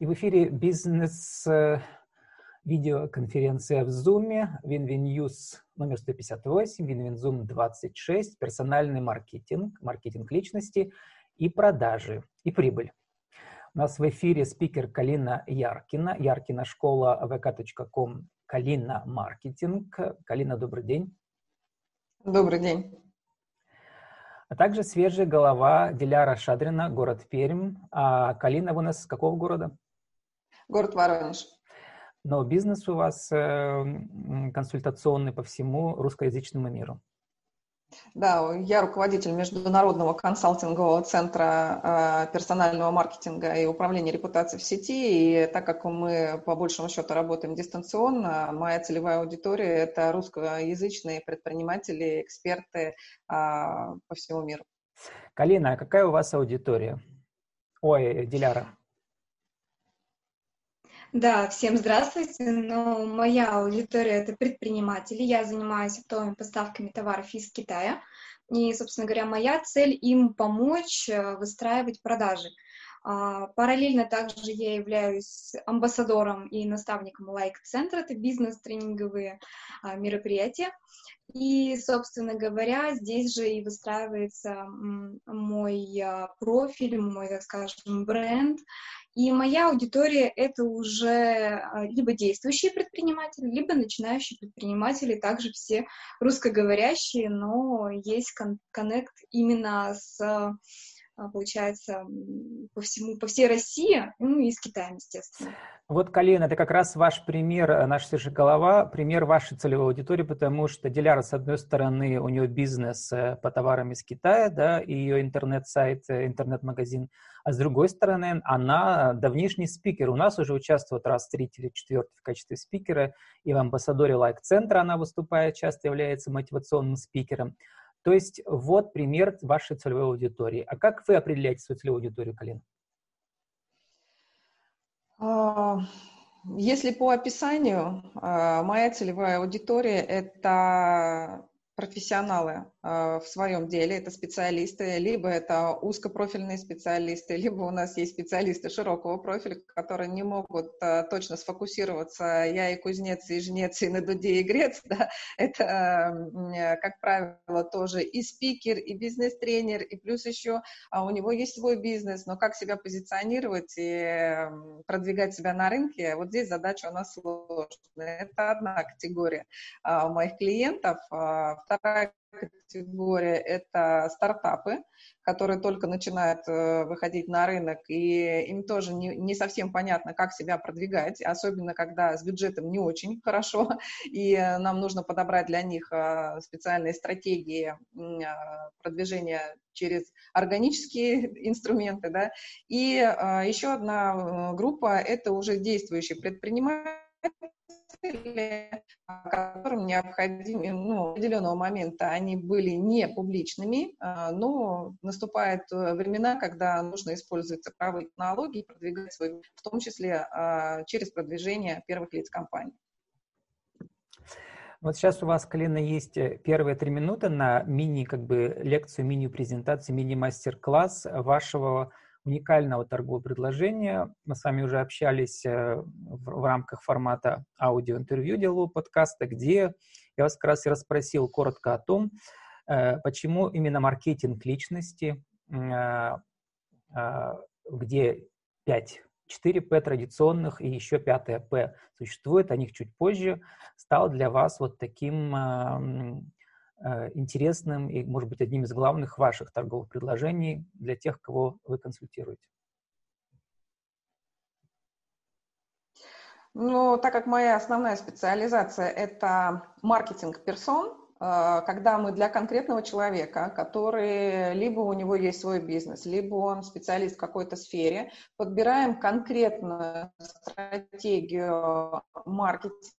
И в эфире бизнес-видеоконференция в Zoom, WinWinNews номер 158, WinWinZoom 26, персональный маркетинг, маркетинг личности и продажи, и прибыль. У нас в эфире спикер Калина Яркина, Яркина школа vk.com, Калина Маркетинг. Калина, добрый день. Добрый день. А также свежая голова Диляра Шадрина, город Пермь. А Калина у нас с какого города? Город Воронеж. Но бизнес у вас э, консультационный по всему русскоязычному миру. Да, я руководитель Международного консалтингового центра э, персонального маркетинга и управления репутацией в сети. И так как мы по большему счету работаем дистанционно, моя целевая аудитория – это русскоязычные предприниматели, эксперты э, по всему миру. Калина, а какая у вас аудитория? Ой, Диляра. Да, всем здравствуйте. Ну, моя аудитория – это предприниматели. Я занимаюсь оптовыми поставками товаров из Китая. И, собственно говоря, моя цель – им помочь э, выстраивать продажи. А, параллельно также я являюсь амбассадором и наставником лайк-центра, это бизнес-тренинговые а, мероприятия. И, собственно говоря, здесь же и выстраивается мой а, профиль, мой, так скажем, бренд, и моя аудитория — это уже либо действующие предприниматели, либо начинающие предприниматели, также все русскоговорящие, но есть коннект именно с получается, по всему, по всей России, ну и с Китаем, естественно. Вот, Калина, это как раз ваш пример, э, наша свежая голова, пример вашей целевой аудитории, потому что Диляра, с одной стороны, у нее бизнес э, по товарам из Китая, да, и ее интернет-сайт, э, интернет-магазин, а с другой стороны, она давнишний спикер. У нас уже участвует раз третий или четвертый в качестве спикера, и в амбассадоре лайк-центра она выступает, часто является мотивационным спикером. То есть вот пример вашей целевой аудитории. А как вы определяете свою целевую аудиторию, Калина? А, если по описанию, а, моя целевая аудитория – это профессионалы э, в своем деле, это специалисты, либо это узкопрофильные специалисты, либо у нас есть специалисты широкого профиля, которые не могут э, точно сфокусироваться. Я и кузнец, и жнец, и на дуде, и грец, да, это, э, как правило, тоже и спикер, и бизнес-тренер, и плюс еще а у него есть свой бизнес, но как себя позиционировать и продвигать себя на рынке, вот здесь задача у нас сложная. Это одна категория а, моих клиентов. Вторая категория – это стартапы, которые только начинают э, выходить на рынок, и им тоже не, не совсем понятно, как себя продвигать, особенно когда с бюджетом не очень хорошо, и нам нужно подобрать для них э, специальные стратегии э, продвижения через органические инструменты. Да? И еще одна группа – это уже действующие предприниматели, которым необходимо, ну, определенного момента они были не публичными, а, но наступают э, времена, когда нужно использовать цифровые технологии, продвигать свой, в том числе а, через продвижение первых лиц компании. Вот сейчас у вас, Калина, есть э, первые три минуты на мини, как бы, лекцию, мини-презентацию, мини-мастер-класс вашего уникального торгового предложения. Мы с вами уже общались э, в, рамках формата аудиоинтервью делового подкаста, где я вас как раз и расспросил коротко о том, э, почему именно маркетинг личности, э, где 5 4 П традиционных и еще пятое П существует, о них чуть позже, стал для вас вот таким интересным и, может быть, одним из главных ваших торговых предложений для тех, кого вы консультируете? Ну, так как моя основная специализация – это маркетинг персон, э, когда мы для конкретного человека, который либо у него есть свой бизнес, либо он специалист в какой-то сфере, подбираем конкретную стратегию маркетинга,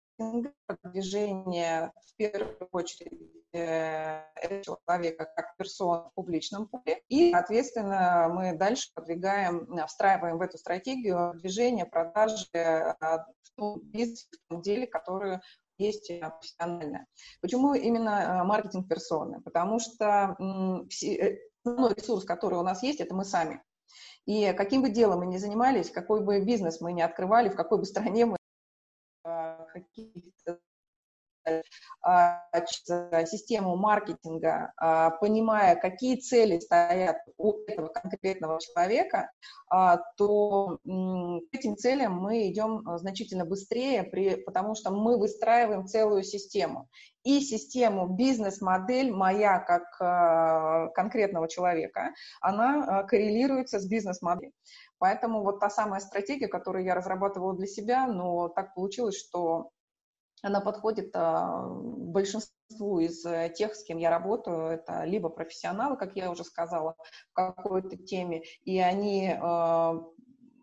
продвижения в первую очередь Э, этого человека как персон в публичном поле. И, соответственно, мы дальше продвигаем, э, встраиваем в эту стратегию движения, продажи э, в том бизнесе, в том деле, который есть профессионально. Почему именно маркетинг персоны? Потому что основной ресурс, который у нас есть, это мы сами. И каким бы делом мы ни занимались, какой бы бизнес мы ни открывали, в какой бы стране мы каких-то систему маркетинга, а, понимая, какие цели стоят у этого конкретного человека, а, то к этим целям мы идем значительно быстрее, потому что мы выстраиваем целую систему. И систему, бизнес-модель моя как конкретного человека, она коррелируется с бизнес-моделью. Поэтому вот та самая стратегия, которую я разрабатывала для себя, но так получилось, что она подходит а, большинству из э, тех, с кем я работаю. Это либо профессионалы, как я уже сказала, в какой-то теме, и они а,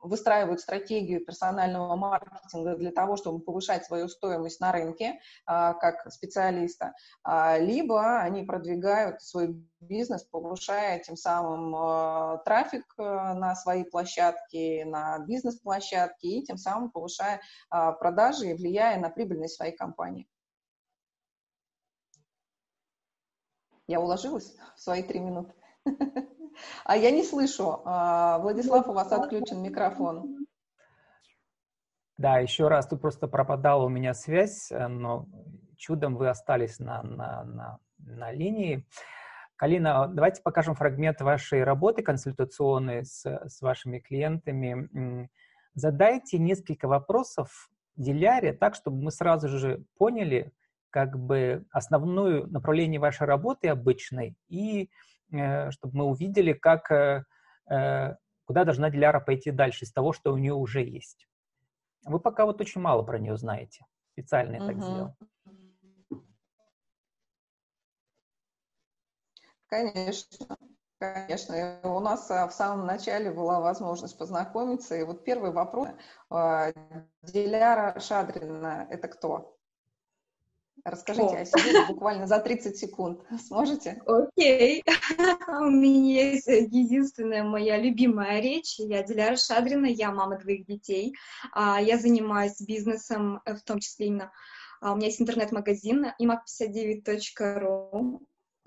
выстраивают стратегию персонального маркетинга для того, чтобы повышать свою стоимость на рынке а, как специалиста, а, либо они продвигают свой бизнес, повышая тем самым а, трафик на свои площадки, на бизнес-площадки и тем самым повышая продажи и влияя на прибыльность своей компании. Я уложилась в свои три минуты? А я не слышу. А, Владислав, у вас отключен микрофон. Да, еще раз, тут просто пропадала у меня связь, э, но чудом вы остались на, на, на, на линии. Калина, давайте покажем фрагмент вашей работы консультационной с, с вашими клиентами. Задайте несколько вопросов Диляре так, чтобы мы сразу же поняли как бы основное направление вашей работы обычной и чтобы мы увидели, как, э, э, куда должна Диляра пойти дальше из того, что у нее уже есть. Вы пока вот очень мало про нее знаете. Специально я так сделал. Конечно, конечно. У нас в самом начале была возможность познакомиться. И вот первый вопрос. Диляра Шадрина – это кто? Расскажите о, о себе буквально за 30 секунд. Сможете? Окей. У меня есть единственная моя любимая речь. Я Диляра Шадрина, я мама двоих детей. А, я занимаюсь бизнесом, э, в том числе именно а, у меня есть интернет-магазин imac59.ru.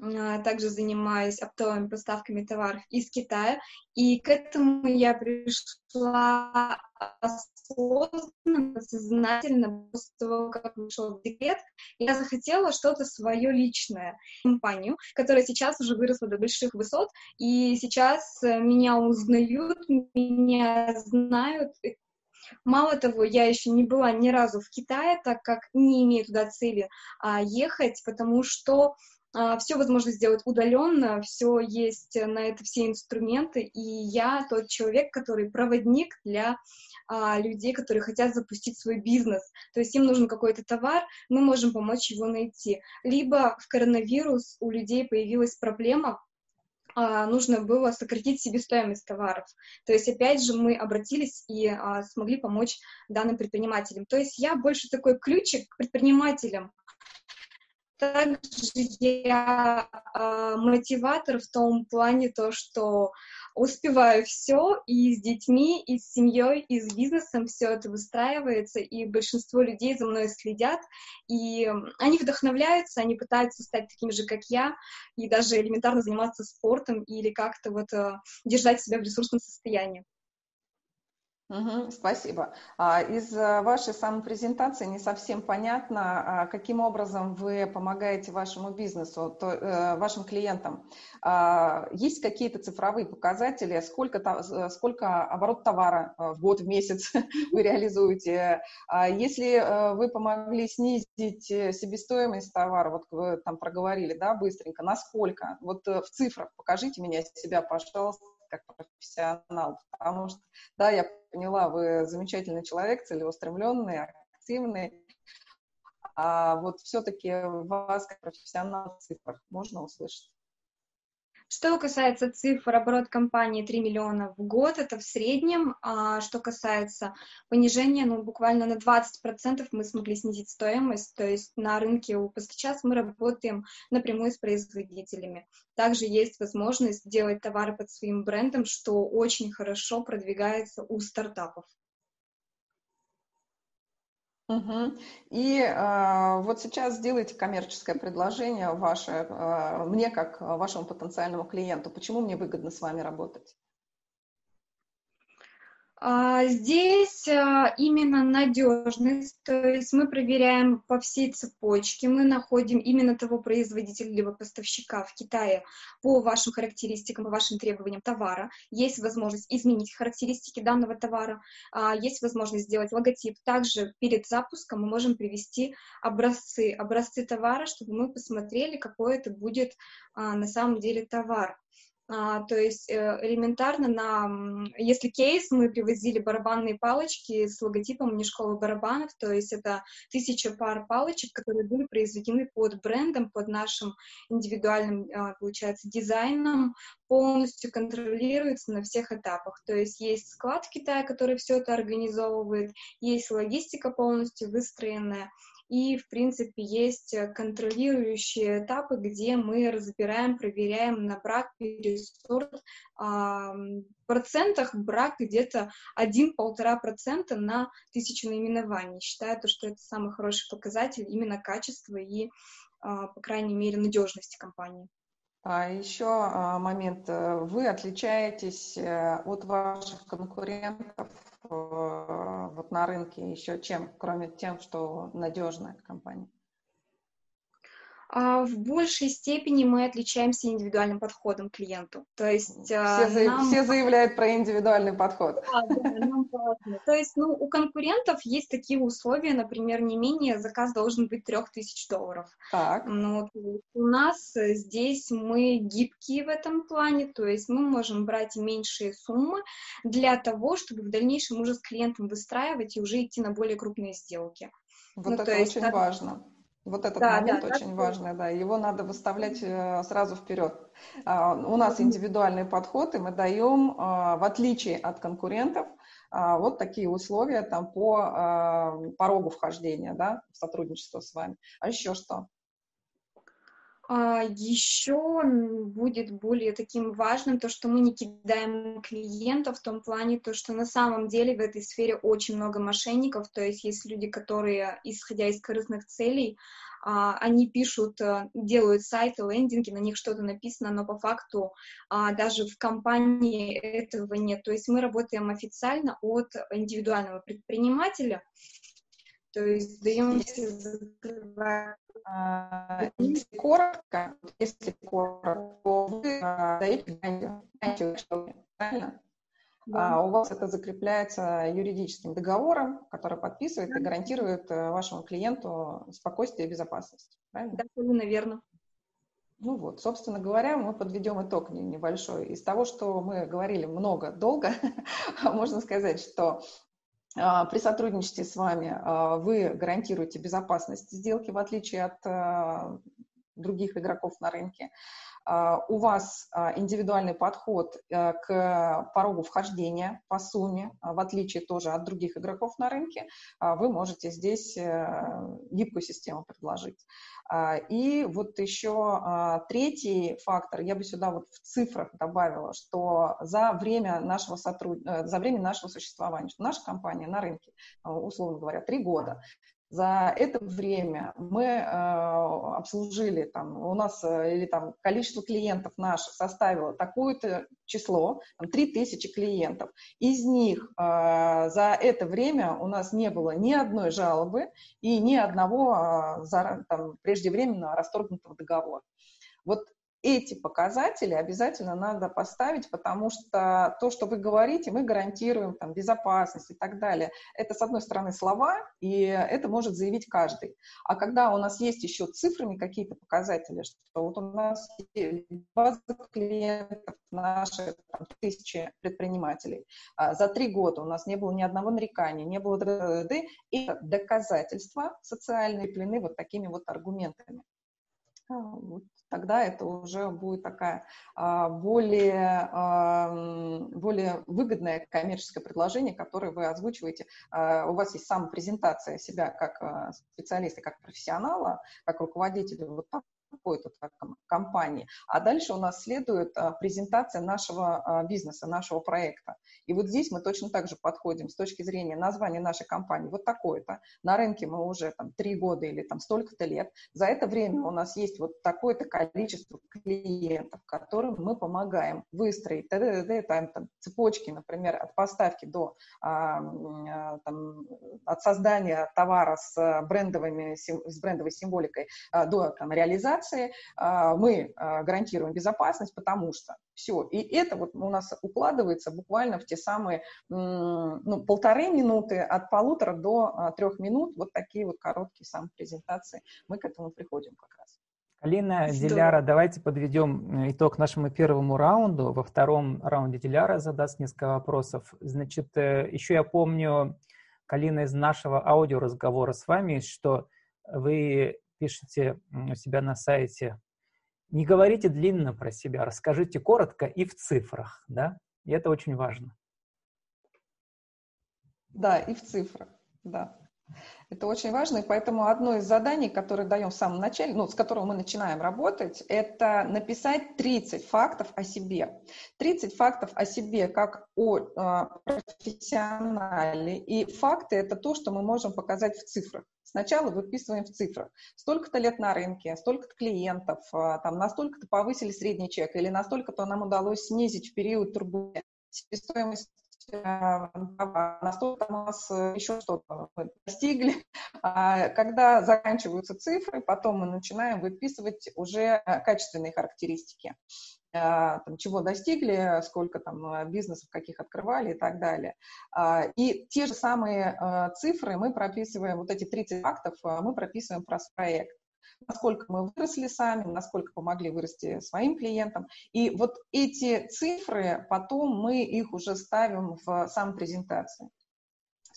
А, также занимаюсь оптовыми поставками товаров из Китая. И к этому я пришла осознанно, сознательно после того, как вышел декрет. Я захотела что-то свое личное, компанию, которая сейчас уже выросла до больших высот, и сейчас э, меня узнают, меня знают, Мало того, я еще не была ни разу в Китае, так как не имею туда цели а, ехать, потому что все возможно сделать удаленно, все есть на это все инструменты, и я тот человек, который проводник для а, людей, которые хотят запустить свой бизнес. То есть им нужен какой-то товар, мы можем помочь его найти. Либо в коронавирус у людей появилась проблема, а, нужно было сократить себестоимость товаров. То есть, опять же, мы обратились и а, смогли помочь данным предпринимателям. То есть я больше такой ключик к предпринимателям, также я э, мотиватор в том плане то, что успеваю все и с детьми, и с семьей, и с бизнесом все это выстраивается, и большинство людей за мной следят, и они вдохновляются, они пытаются стать такими же, как я, и даже элементарно заниматься спортом или как-то вот э, держать себя в ресурсном состоянии. Угу, спасибо. А, из э, вашей самопрезентации не совсем понятно, а, каким образом вы помогаете вашему бизнесу, то, э, вашим клиентам. А, есть какие-то цифровые показатели, сколько, э, сколько оборот товара в год, в месяц вы реализуете? Если вы помогли снизить себестоимость товара, вот вы там проговорили, да, быстренько, насколько? Вот в цифрах покажите меня себя, пожалуйста, как профессионал, потому что, да, я поняла, вы замечательный человек, целеустремленный, активный, а вот все-таки вас как профессионал в цифрах можно услышать? Что касается цифр, оборот компании 3 миллиона в год, это в среднем. А что касается понижения, ну, буквально на 20% мы смогли снизить стоимость, то есть на рынке сейчас мы работаем напрямую с производителями. Также есть возможность делать товары под своим брендом, что очень хорошо продвигается у стартапов. Угу. И э, вот сейчас сделайте коммерческое предложение ваше, э, мне как вашему потенциальному клиенту. Почему мне выгодно с вами работать? А, здесь а, именно надежность, то есть мы проверяем по всей цепочке, мы находим именно того производителя либо поставщика в Китае по вашим характеристикам, по вашим требованиям товара. Есть возможность изменить характеристики данного товара, а, есть возможность сделать логотип. Также перед запуском мы можем привести образцы, образцы товара, чтобы мы посмотрели, какой это будет на самом деле товар. А, то есть э, элементарно на, если кейс, мы привозили барабанные палочки с логотипом не школы барабанов, то есть это тысяча пар палочек, которые были произведены под брендом, под нашим индивидуальным, а, получается, дизайном, полностью контролируется на всех этапах. То есть есть склад в Китае, который все это организовывает, есть логистика полностью выстроенная, и, в принципе, есть э, контролирующие этапы, где мы разбираем, проверяем на брак, пересорт. А, в процентах брак где-то 1-1,5% на тысячу наименований. Считаю, то, что это самый хороший показатель именно качества и, а, по крайней мере, надежности компании. А еще а, момент. Вы отличаетесь э, от ваших конкурентов Э, вот на рынке еще чем, кроме тем, что надежная компания? А, в большей степени мы отличаемся индивидуальным подходом к клиенту. То есть все, нам... все заявляют про индивидуальный подход. Да, да, нам То есть ну, у конкурентов есть такие условия, например, не менее заказ должен быть 3000 долларов. Так. Ну, у нас здесь мы гибкие в этом плане, то есть мы можем брать меньшие суммы для того, чтобы в дальнейшем уже с клиентом выстраивать и уже идти на более крупные сделки. Вот ну, это очень есть, важно. Вот этот да, момент да, очень да, важный, да, его надо выставлять э, сразу вперед. А, у нас индивидуальный подход, и мы даем, а, в отличие от конкурентов, а, вот такие условия там по порогу вхождения, да, в сотрудничество с вами. А еще что? Еще будет более таким важным то, что мы не кидаем клиентов в том плане, то, что на самом деле в этой сфере очень много мошенников, то есть есть люди, которые, исходя из корыстных целей, а, они пишут, э, делают сайты, лендинги, на них что-то написано, но по факту а, даже в компании этого нет. То есть мы работаем официально от индивидуального предпринимателя, то есть даем все а, если коротко, если коротко, то вы даете гарантию, правильно? Да. А у вас это закрепляется юридическим договором, который подписывает и гарантирует э, вашему клиенту спокойствие и безопасность. Правильно? Да, абсолютно верно. Ну вот, собственно говоря, мы подведем итог небольшой. Из того, что мы говорили много, долго, можно сказать, что а, при сотрудничестве с вами а, вы гарантируете безопасность сделки, в отличие от а, других игроков на рынке. У вас индивидуальный подход э, к порогу вхождения по сумме, в отличие тоже от других игроков на рынке, вы можете здесь э, гибкую систему предложить. А, и вот еще а, третий фактор, я бы сюда вот в цифрах добавила, что за время нашего, сотруд... Э, за время нашего существования, наша компания на рынке, условно говоря, три года, за это время мы э, обслужили, там, у нас э, или там количество клиентов наших составило такое-то число, там, 3000 клиентов. Из них э, за это время у нас не было ни одной жалобы и ни одного э, за, там, преждевременно расторгнутого договора. Вот эти показатели обязательно надо поставить, потому что то, что вы говорите, мы гарантируем там, безопасность и так далее. Это, с одной стороны, слова, и это может заявить каждый. А когда у нас есть еще цифрами какие-то показатели, что вот у нас база клиентов, наши там, тысячи предпринимателей, а за три года у нас не было ни одного нарекания, не было и доказательства социальные плены вот такими вот аргументами. А, вот тогда это уже будет такая а, более, более выгодное коммерческое предложение, которое вы озвучиваете. А, у вас есть самопрезентация себя как специалиста, как профессионала, как руководителя вот какой-то компании, а дальше у нас следует а, презентация нашего а, бизнеса, нашего проекта. И вот здесь мы точно так же подходим с точки зрения названия нашей компании. Вот такое-то. На рынке мы уже там три года или там столько-то лет. За это время у нас есть вот такое-то количество клиентов, которым мы помогаем выстроить там, там, цепочки, например, от поставки до а, там, от создания товара с брендовыми с брендовой символикой до там, реализации мы гарантируем безопасность, потому что все. И это вот у нас укладывается буквально в те самые ну, полторы минуты, от полутора до а, трех минут, вот такие вот короткие самопрезентации. Мы к этому приходим как раз. Алина, Здорово. Диляра, давайте подведем э, итог нашему первому раунду. Во втором раунде Диляра задаст несколько вопросов. Значит, э, еще я помню, Калина, из нашего аудиоразговора с вами, что вы пишете у себя на сайте не говорите длинно про себя, расскажите коротко и в цифрах, да? И это очень важно. Да, и в цифрах, да. Это очень важно, и поэтому одно из заданий, которое даем в самом начале, ну, с которого мы начинаем работать, это написать 30 фактов о себе. 30 фактов о себе как о э, профессионале. И факты – это то, что мы можем показать в цифрах. Сначала выписываем в цифрах. Столько-то лет на рынке, столько-то клиентов, э, там, настолько-то повысили средний чек, или настолько-то нам удалось снизить в период турбулентности себестоимость настолько у нас э, еще что-то достигли. А когда заканчиваются цифры, потом мы начинаем выписывать уже э, качественные характеристики там, чего достигли, сколько там э, бизнесов каких открывали и так далее. А, и те же самые цифры мы прописываем, вот эти 30 фактов мы прописываем про проект насколько мы выросли сами, насколько помогли вырасти своим клиентам. И вот эти цифры, потом мы их уже ставим в сам презентации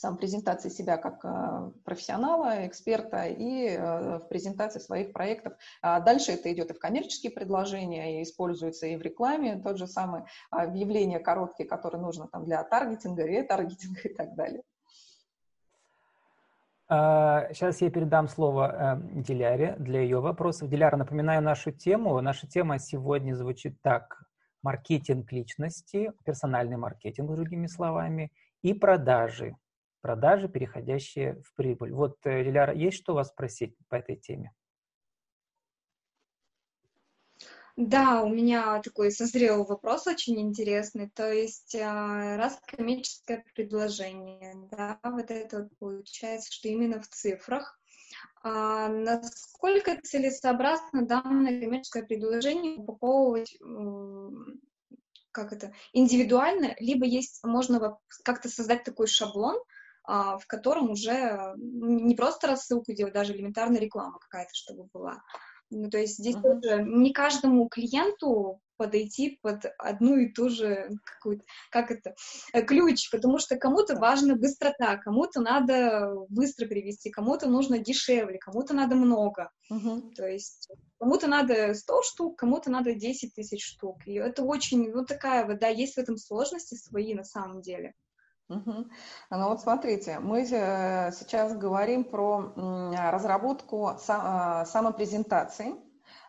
сам презентации себя как э, профессионала, эксперта и э, в презентации своих проектов. А дальше это идет и в коммерческие предложения, и используется и в рекламе, тот же самый объявление короткие, которые нужно там для таргетинга, ретаргетинга и так далее. Сейчас а, я передам слово э, Диляре для ее вопросов. Диляра, напоминаю нашу тему. Наша тема сегодня звучит так. Маркетинг личности, персональный маркетинг, другими словами, и продажи. Продажи, переходящие в прибыль. Вот, э, Диляра, есть что вас спросить по этой теме? Да, у меня такой созрел вопрос очень интересный. То есть, а, раз коммерческое предложение, да, вот это получается, что именно в цифрах, а насколько целесообразно данное коммерческое предложение упаковывать как это, индивидуально, либо есть, можно как-то создать такой шаблон, а, в котором уже не просто рассылку делать, даже элементарная реклама какая-то, чтобы была, ну, то есть здесь uh-huh. тоже не каждому клиенту подойти под одну и ту же какую-то, как это, э, ключ, потому что кому-то важна быстрота, кому-то надо быстро привести, кому-то нужно дешевле, кому-то надо много. Uh-huh. То есть кому-то надо 100 штук, кому-то надо 10 тысяч штук. И это очень, ну такая вот, да, есть в этом сложности свои на самом деле. Угу. Ну вот смотрите, мы э, сейчас говорим про разработку а, самопрезентации.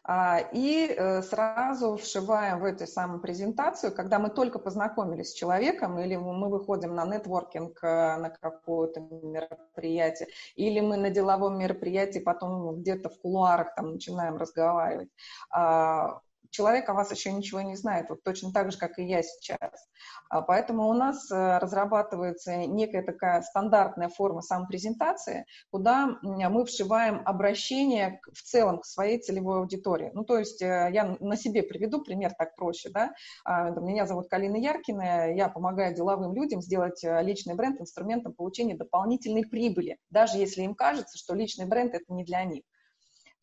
А, и э, сразу вшиваем в эту самую презентацию, когда мы только познакомились с человеком, или мы выходим на нетворкинг, э, на какое-то мероприятие, или мы на деловом мероприятии потом где-то в кулуарах там начинаем разговаривать а, человек о вас еще ничего не знает, вот точно так же, как и я сейчас. А, поэтому у нас э, разрабатывается некая такая стандартная форма самопрезентации, куда мы вшиваем обращение в целом к своей целевой аудитории. Ну, то есть э, я на себе приведу пример так проще, да. А, меня зовут Калина Яркина, я помогаю деловым людям сделать э, личный бренд инструментом получения дополнительной прибыли, даже если им кажется, что личный бренд это не для них.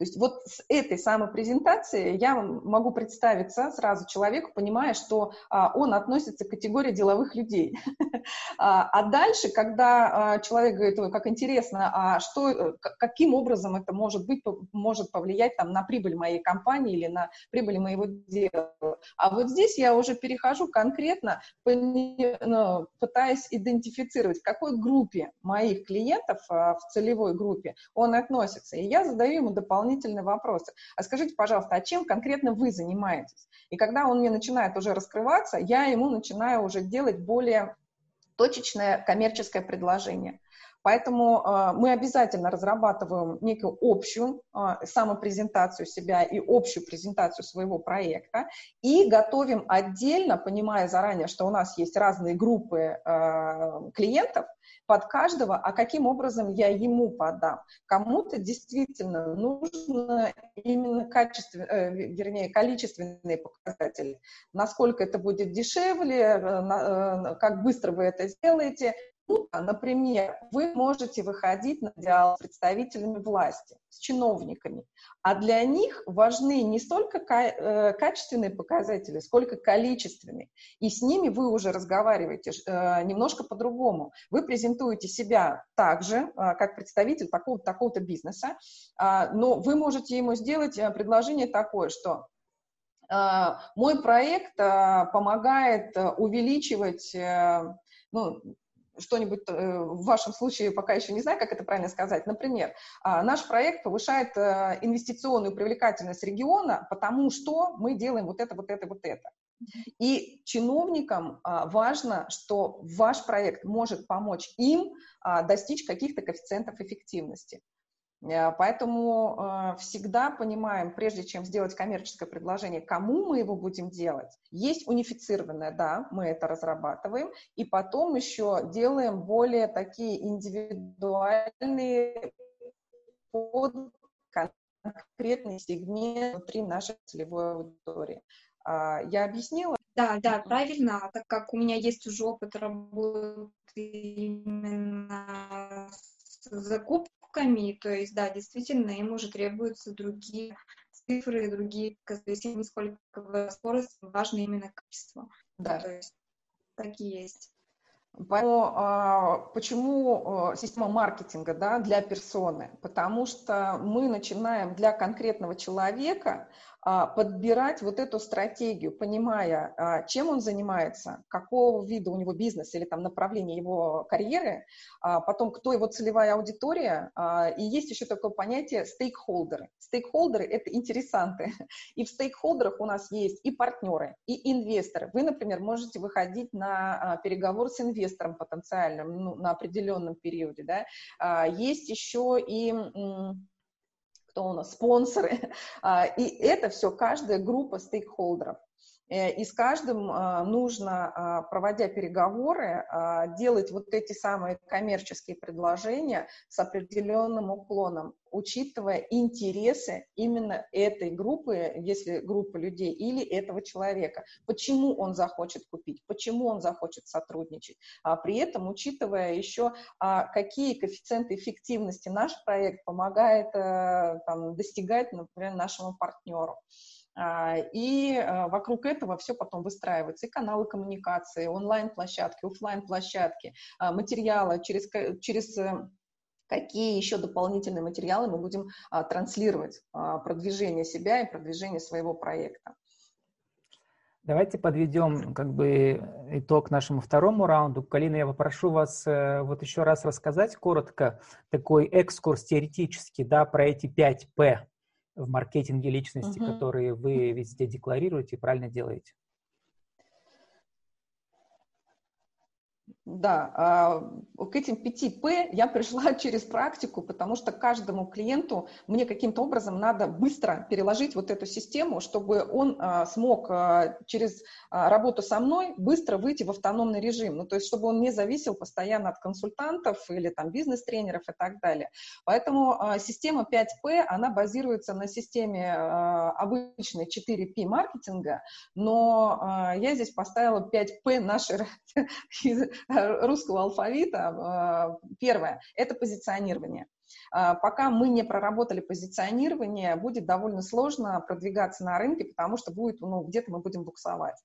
То есть вот с этой самой презентации я могу представиться сразу человеку, понимая, что а, он относится к категории деловых людей. а, а дальше, когда а, человек говорит, как интересно, а что, э, каким образом это может быть, может повлиять там, на прибыль моей компании или на прибыль моего дела. А вот здесь я уже перехожу конкретно, ну, пытаясь идентифицировать, к какой группе моих клиентов а, в целевой группе он относится. И я задаю ему дополнительные дополнительные вопросы. А скажите, пожалуйста, а чем конкретно вы занимаетесь? И когда он мне начинает уже раскрываться, я ему начинаю уже делать более точечное коммерческое предложение. Поэтому э, мы обязательно разрабатываем некую общую э, самопрезентацию себя и общую презентацию своего проекта и готовим отдельно, понимая заранее, что у нас есть разные группы э, клиентов, под каждого, а каким образом я ему подам. Кому-то действительно нужно именно качество, э, вернее, количественные показатели. Насколько это будет дешевле, э, э, как быстро вы это сделаете, Например, вы можете выходить на диалог с представителями власти, с чиновниками, а для них важны не столько э, качественные показатели, сколько количественные. И с ними вы уже разговариваете э, немножко по-другому. Вы презентуете себя также, э, как представитель такого-то такого бизнеса, а, но вы можете ему сделать предложение такое, что мой проект помогает увеличивать ну, что-нибудь э, в вашем случае пока еще не знаю, как это правильно сказать. Например, а, наш проект повышает э, инвестиционную привлекательность региона, потому что мы делаем вот это, вот это, вот это. И чиновникам а, важно, что ваш проект может помочь им а, достичь каких-то коэффициентов эффективности. Э, поэтому э, всегда понимаем, прежде чем сделать коммерческое предложение, кому мы его будем делать. Есть унифицированное, да, мы это разрабатываем, и потом еще делаем более такие индивидуальные под конкретный сегмент внутри нашей целевой аудитории. А, я объяснила? Да, да, правильно, так как у меня есть уже опыт работы именно с закупкой, покупками, то есть, да, действительно, им уже требуются другие цифры, другие, есть не сколько скорость, важно именно качество. Да. То есть так и есть. Поэтому а, почему а, система маркетинга да, для персоны? Потому что мы начинаем для конкретного человека подбирать вот эту стратегию, понимая, а, чем он занимается, какого вида у него бизнес или там направление его карьеры, а, потом кто его целевая аудитория, и есть еще такое понятие стейкхолдеры. Стейкхолдеры – это интересанты, и в стейкхолдерах у нас есть и партнеры, и инвесторы. Вы, например, можете выходить на переговор с инвестором потенциальным ну, на определенном периоде, да? Есть еще и кто у нас, спонсоры. А, и это все каждая группа стейкхолдеров. Э, и с каждым а, нужно, а, проводя переговоры, делать вот эти самые коммерческие предложения с определенным уклоном, учитывая интересы именно этой группы, если группа людей, или этого человека. Почему он захочет купить, почему он захочет сотрудничать. А при этом учитывая еще, какие коэффициенты эффективности наш проект помогает э, там, достигать, например, нашему партнеру. А, и а, вокруг этого все потом выстраивается. И каналы коммуникации, онлайн-площадки, офлайн-площадки, а, материалы, через, через э, какие еще дополнительные материалы мы будем транслировать продвижение себя и продвижение своего проекта. Давайте подведем как бы итог нашему второму раунду. Калина, я попрошу вас э, вот еще раз рассказать коротко такой экскурс теоретический, да, про эти 5 П, в маркетинге личности, угу. которые вы везде декларируете и правильно делаете? Да, а, к этим 5П я пришла через практику, потому что каждому клиенту мне каким-то образом надо быстро переложить вот эту систему, чтобы он а, смог а, через работу со мной быстро выйти в автономный режим, ну, то есть чтобы он не зависел постоянно от консультантов или там бизнес-тренеров и так далее. Поэтому система 5П, она базируется на системе обычной 4P маркетинга, но я здесь поставила 5П нашей русского алфавита. А, первое – это позиционирование. А, пока мы не проработали позиционирование, будет довольно сложно продвигаться на рынке, потому что будет, ну, где-то мы будем буксовать.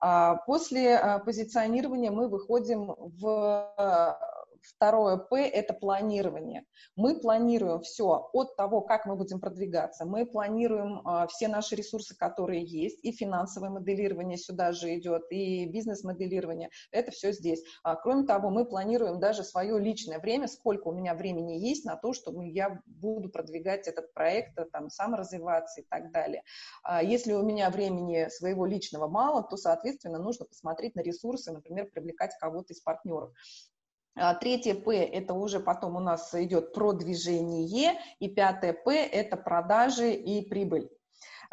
А, после позиционирования мы выходим в второе П – это планирование. Мы планируем все от того, как мы будем продвигаться. Мы планируем а, все наши ресурсы, которые есть, и финансовое моделирование сюда же идет, и бизнес-моделирование. Это все здесь. А, кроме того, мы планируем даже свое личное время, сколько у меня времени есть на то, чтобы я буду продвигать этот проект, там, саморазвиваться и так далее. А, если у меня времени своего личного мало, то, соответственно, нужно посмотреть на ресурсы, например, привлекать кого-то из партнеров. А, третье П – это уже потом у нас идет продвижение, и пятое П – это продажи и прибыль.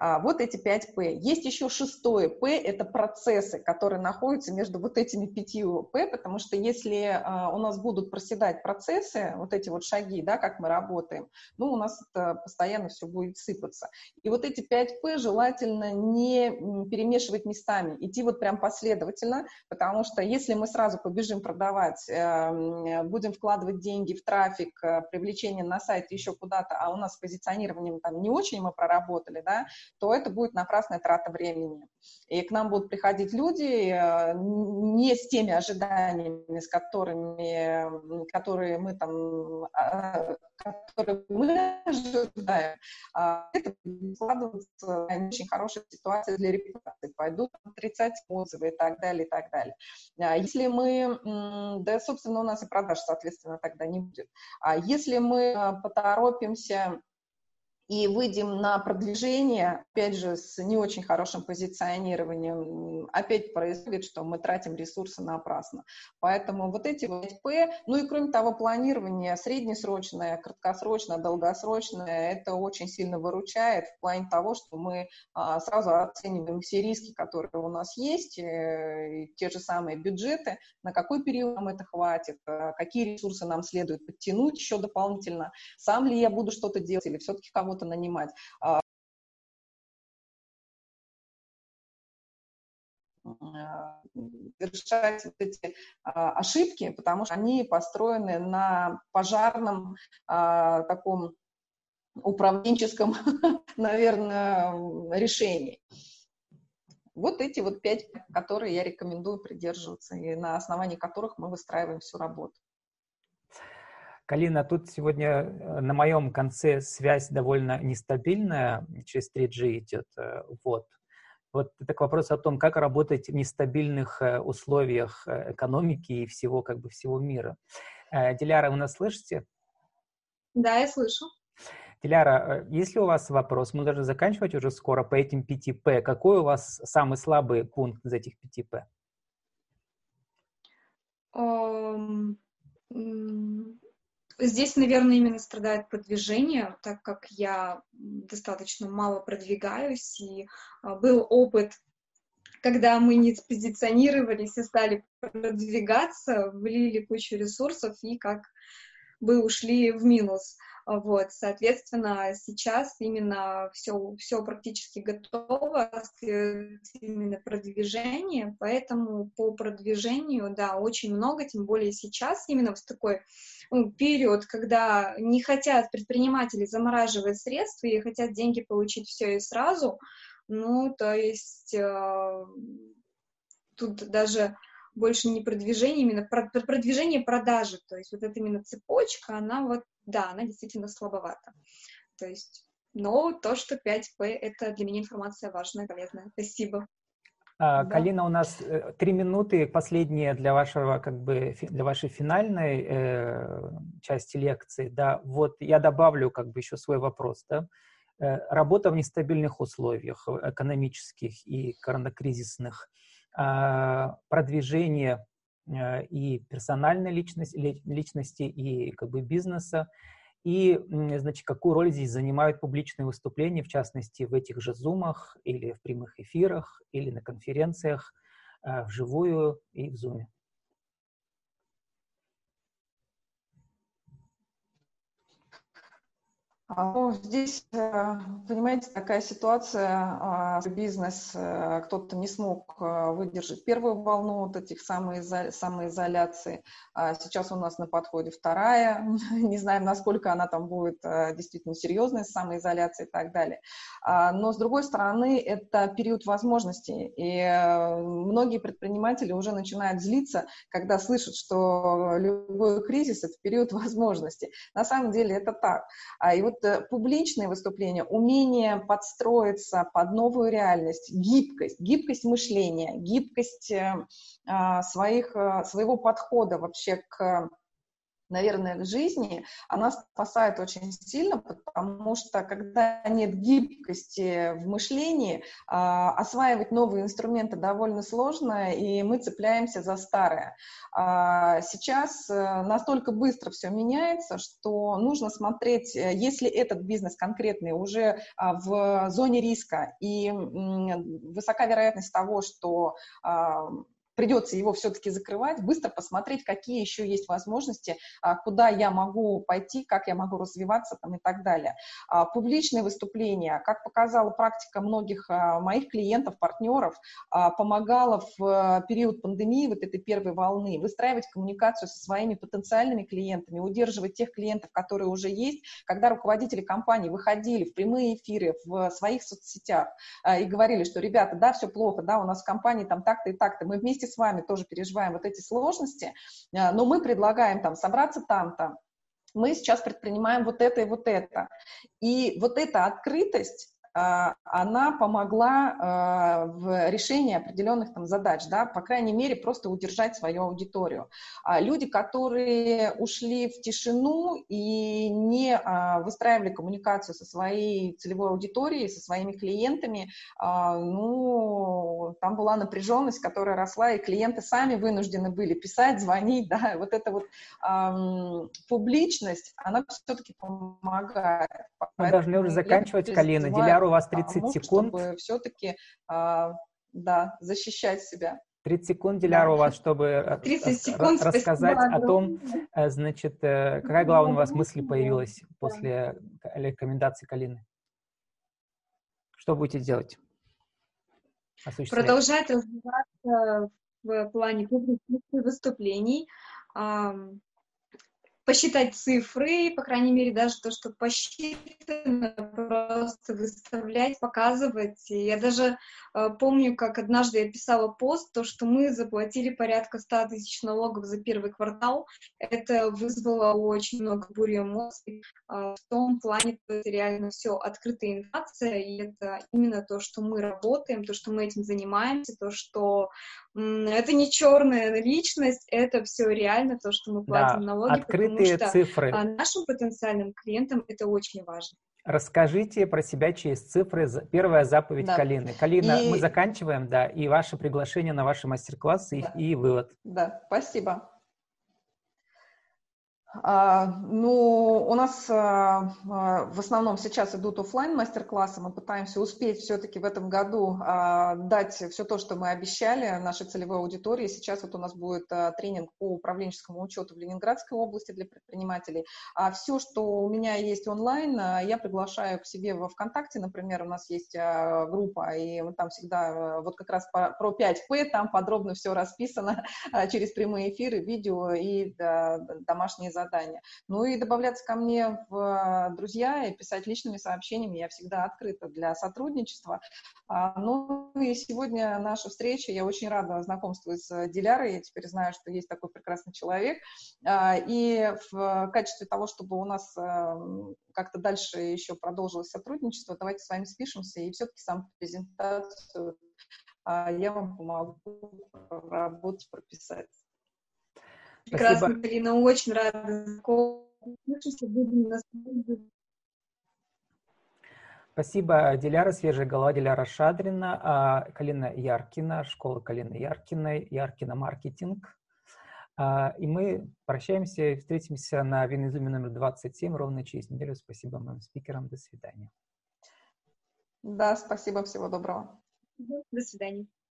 А, вот эти 5 П. Есть еще шестое П, это процессы, которые находятся между вот этими пятью П, потому что если а, у нас будут проседать процессы, вот эти вот шаги, да, как мы работаем, ну, у нас это постоянно все будет сыпаться. И вот эти 5 П желательно не перемешивать местами, идти вот прям последовательно, потому что если мы сразу побежим продавать, эм, будем вкладывать деньги в трафик, э, привлечение на сайт, еще куда-то, а у нас с позиционированием там не очень мы проработали, да, то это будет напрасная трата времени. И к нам будут приходить люди э, не с теми ожиданиями, с которыми, которые мы там, а, которые мы ожидаем, а это складывается не очень хорошая ситуация для репутации, пойдут отрицать отзывы и так далее, и так далее. А если мы, да, собственно, у нас и продаж, соответственно, тогда не будет. А если мы э, поторопимся и выйдем на продвижение, опять же, с не очень хорошим позиционированием, опять происходит, что мы тратим ресурсы напрасно. Поэтому вот эти вот П, ну и кроме того, планирование среднесрочное, краткосрочное, долгосрочное, это очень сильно выручает в плане того, что мы а, сразу оцениваем все риски, которые у нас есть, э, те же самые бюджеты, на какой период нам это хватит, э, какие ресурсы нам следует подтянуть еще дополнительно, сам ли я буду что-то делать или все-таки кого-то кого-то нанимать. А, совершать вот эти а, ошибки, потому что они построены на пожарном а, таком управленческом, наверное, решении. Вот эти вот пять, которые я рекомендую придерживаться, и на основании которых мы выстраиваем всю работу. Калина, тут сегодня э, на моем конце связь довольно нестабильная, через 3G идет. Э, вот. Вот это к вопросу о том, как работать в нестабильных э, условиях экономики и всего, как бы, всего мира. Диляра, вы нас слышите? Да, я слышу. Диляра, если у вас вопрос, мы должны заканчивать уже скоро по этим 5П. Какой у вас самый слабый пункт из этих 5П? Эм, Здесь, наверное, именно страдает продвижение, так как я достаточно мало продвигаюсь, и а, был опыт, когда мы не позиционировались и стали продвигаться, влили кучу ресурсов и как бы ушли в минус. Вот, соответственно, сейчас именно все, все практически готово, именно продвижение, поэтому по продвижению, да, очень много, тем более сейчас, именно в такой ну, период, когда не хотят предприниматели замораживать средства и хотят деньги получить все и сразу, ну, то есть э, тут даже больше не продвижение, именно продвижение продажи, то есть вот эта именно цепочка, она вот, да, она действительно слабовата. То есть, но то, что 5P, это для меня информация важная, полезная. Спасибо. А, да. Калина, у нас э, три минуты последние для вашего, как бы, для вашей финальной э, части лекции. Да, вот я добавлю, как бы, еще свой вопрос, да. Э, работа в нестабильных условиях экономических и коронакризисных – продвижение а, и персональной личности, личности, и как бы бизнеса, и, значит, какую роль здесь занимают публичные выступления, в частности, в этих же зумах или в прямых эфирах, или на конференциях, а, вживую и в зуме. Ну, здесь, э, понимаете, такая ситуация, а, бизнес, э, кто-то не смог э, выдержать первую волну вот этих самоизоляции, а сейчас у нас на подходе вторая, не знаем, насколько она там будет действительно серьезной, самоизоляция и так далее. Но, с другой стороны, это период возможностей, и многие предприниматели уже начинают злиться, когда слышат, что любой кризис – это период возможностей. На самом деле это так. И вот Э, публичные выступления, умение подстроиться под новую реальность, гибкость, гибкость мышления, гибкость э, а, своих, э, своего подхода вообще к наверное, к жизни, она спасает очень сильно, потому что когда нет гибкости в мышлении, а, осваивать новые инструменты довольно сложно, и мы цепляемся за старое. А, сейчас э, настолько быстро все меняется, что нужно смотреть, э, если этот бизнес конкретный уже а, в зоне риска и высока вероятность того, что придется его все-таки закрывать, быстро посмотреть, какие еще есть возможности, а, куда я могу пойти, как я могу развиваться там, и так далее. А, публичные выступления, как показала практика многих а, моих клиентов, партнеров, помогала в период пандемии, вот этой первой волны, выстраивать коммуникацию со своими потенциальными клиентами, удерживать тех клиентов, которые уже есть, когда руководители компании выходили в прямые эфиры в своих соцсетях и говорили, что, ребята, да, все плохо, да, у нас в компании там так-то и так-то, мы вместе с вами тоже переживаем вот эти сложности, э, но мы предлагаем там собраться там-то, мы сейчас предпринимаем вот это и вот это. И вот эта открытость, она помогла а, в решении определенных там задач, да, по крайней мере, просто удержать свою аудиторию. А люди, которые ушли в тишину и не выстраивали коммуникацию со своей целевой аудиторией, со своими клиентами, ну, там была напряженность, которая росла, и клиенты сами вынуждены были писать, звонить, да, вот эта вот публичность, она все-таки помогает. Мы должны уже заканчивать, Калина. Диляр у вас 30 помог, секунд. Чтобы все-таки, а, да, защищать себя. 30 секунд, Диляр, да. у вас, чтобы 30 э, секунд, рассказать спасибо. о том, э, значит, э, какая главная у вас мысль появилась после рекомендации Калины? Что будете делать? Продолжать развиваться в плане публичных выступлений, посчитать цифры, по крайней мере, даже то, что посчитано, просто выставлять, показывать. И я даже э, помню, как однажды я писала пост, то, что мы заплатили порядка 100 тысяч налогов за первый квартал. Это вызвало очень много бури эмоций. Э, в том плане, что это реально все открытая информация, и это именно то, что мы работаем, то, что мы этим занимаемся, то, что это не черная личность, это все реально то, что мы платим да, налоги, открытые потому что цифры. А, нашим потенциальным клиентам это очень важно. Расскажите про себя через цифры. Первая заповедь да. Калины. Калина, и... мы заканчиваем, да, и ваше приглашение на ваши мастер-классы да. и вывод. Да, спасибо. А, ну, у нас а, а, в основном сейчас идут офлайн мастер-классы. Мы пытаемся успеть все-таки в этом году дать все то, что мы обещали нашей целевой аудитории. Сейчас вот у нас будет тренинг по управленческому учету в Ленинградской области для предпринимателей. А все, что у меня есть онлайн, я приглашаю к себе во ВКонтакте, например, у нас есть группа, и там всегда вот как раз про 5П, там подробно все расписано через прямые эфиры, видео и домашние задания задания. Ну и добавляться ко мне в э, друзья и писать личными сообщениями. Я всегда открыта для сотрудничества. А, ну и сегодня наша встреча. Я очень рада знакомству с Дилярой. Я теперь знаю, что есть такой прекрасный человек. А, и в качестве того, чтобы у нас э, как-то дальше еще продолжилось сотрудничество, давайте с вами спишемся и все-таки сам презентацию а, я вам помогу работать, прописать. Прекрасно. Полина, очень рада. Спасибо, Диляра, свежая голова, Диляра Шадрина, а, Калина Яркина, школа Калины Яркиной, Яркина маркетинг. А, и мы прощаемся и встретимся на Винизуме номер 27 ровно через неделю. Спасибо моим спикерам. До свидания. Да, спасибо. Всего доброго. До свидания.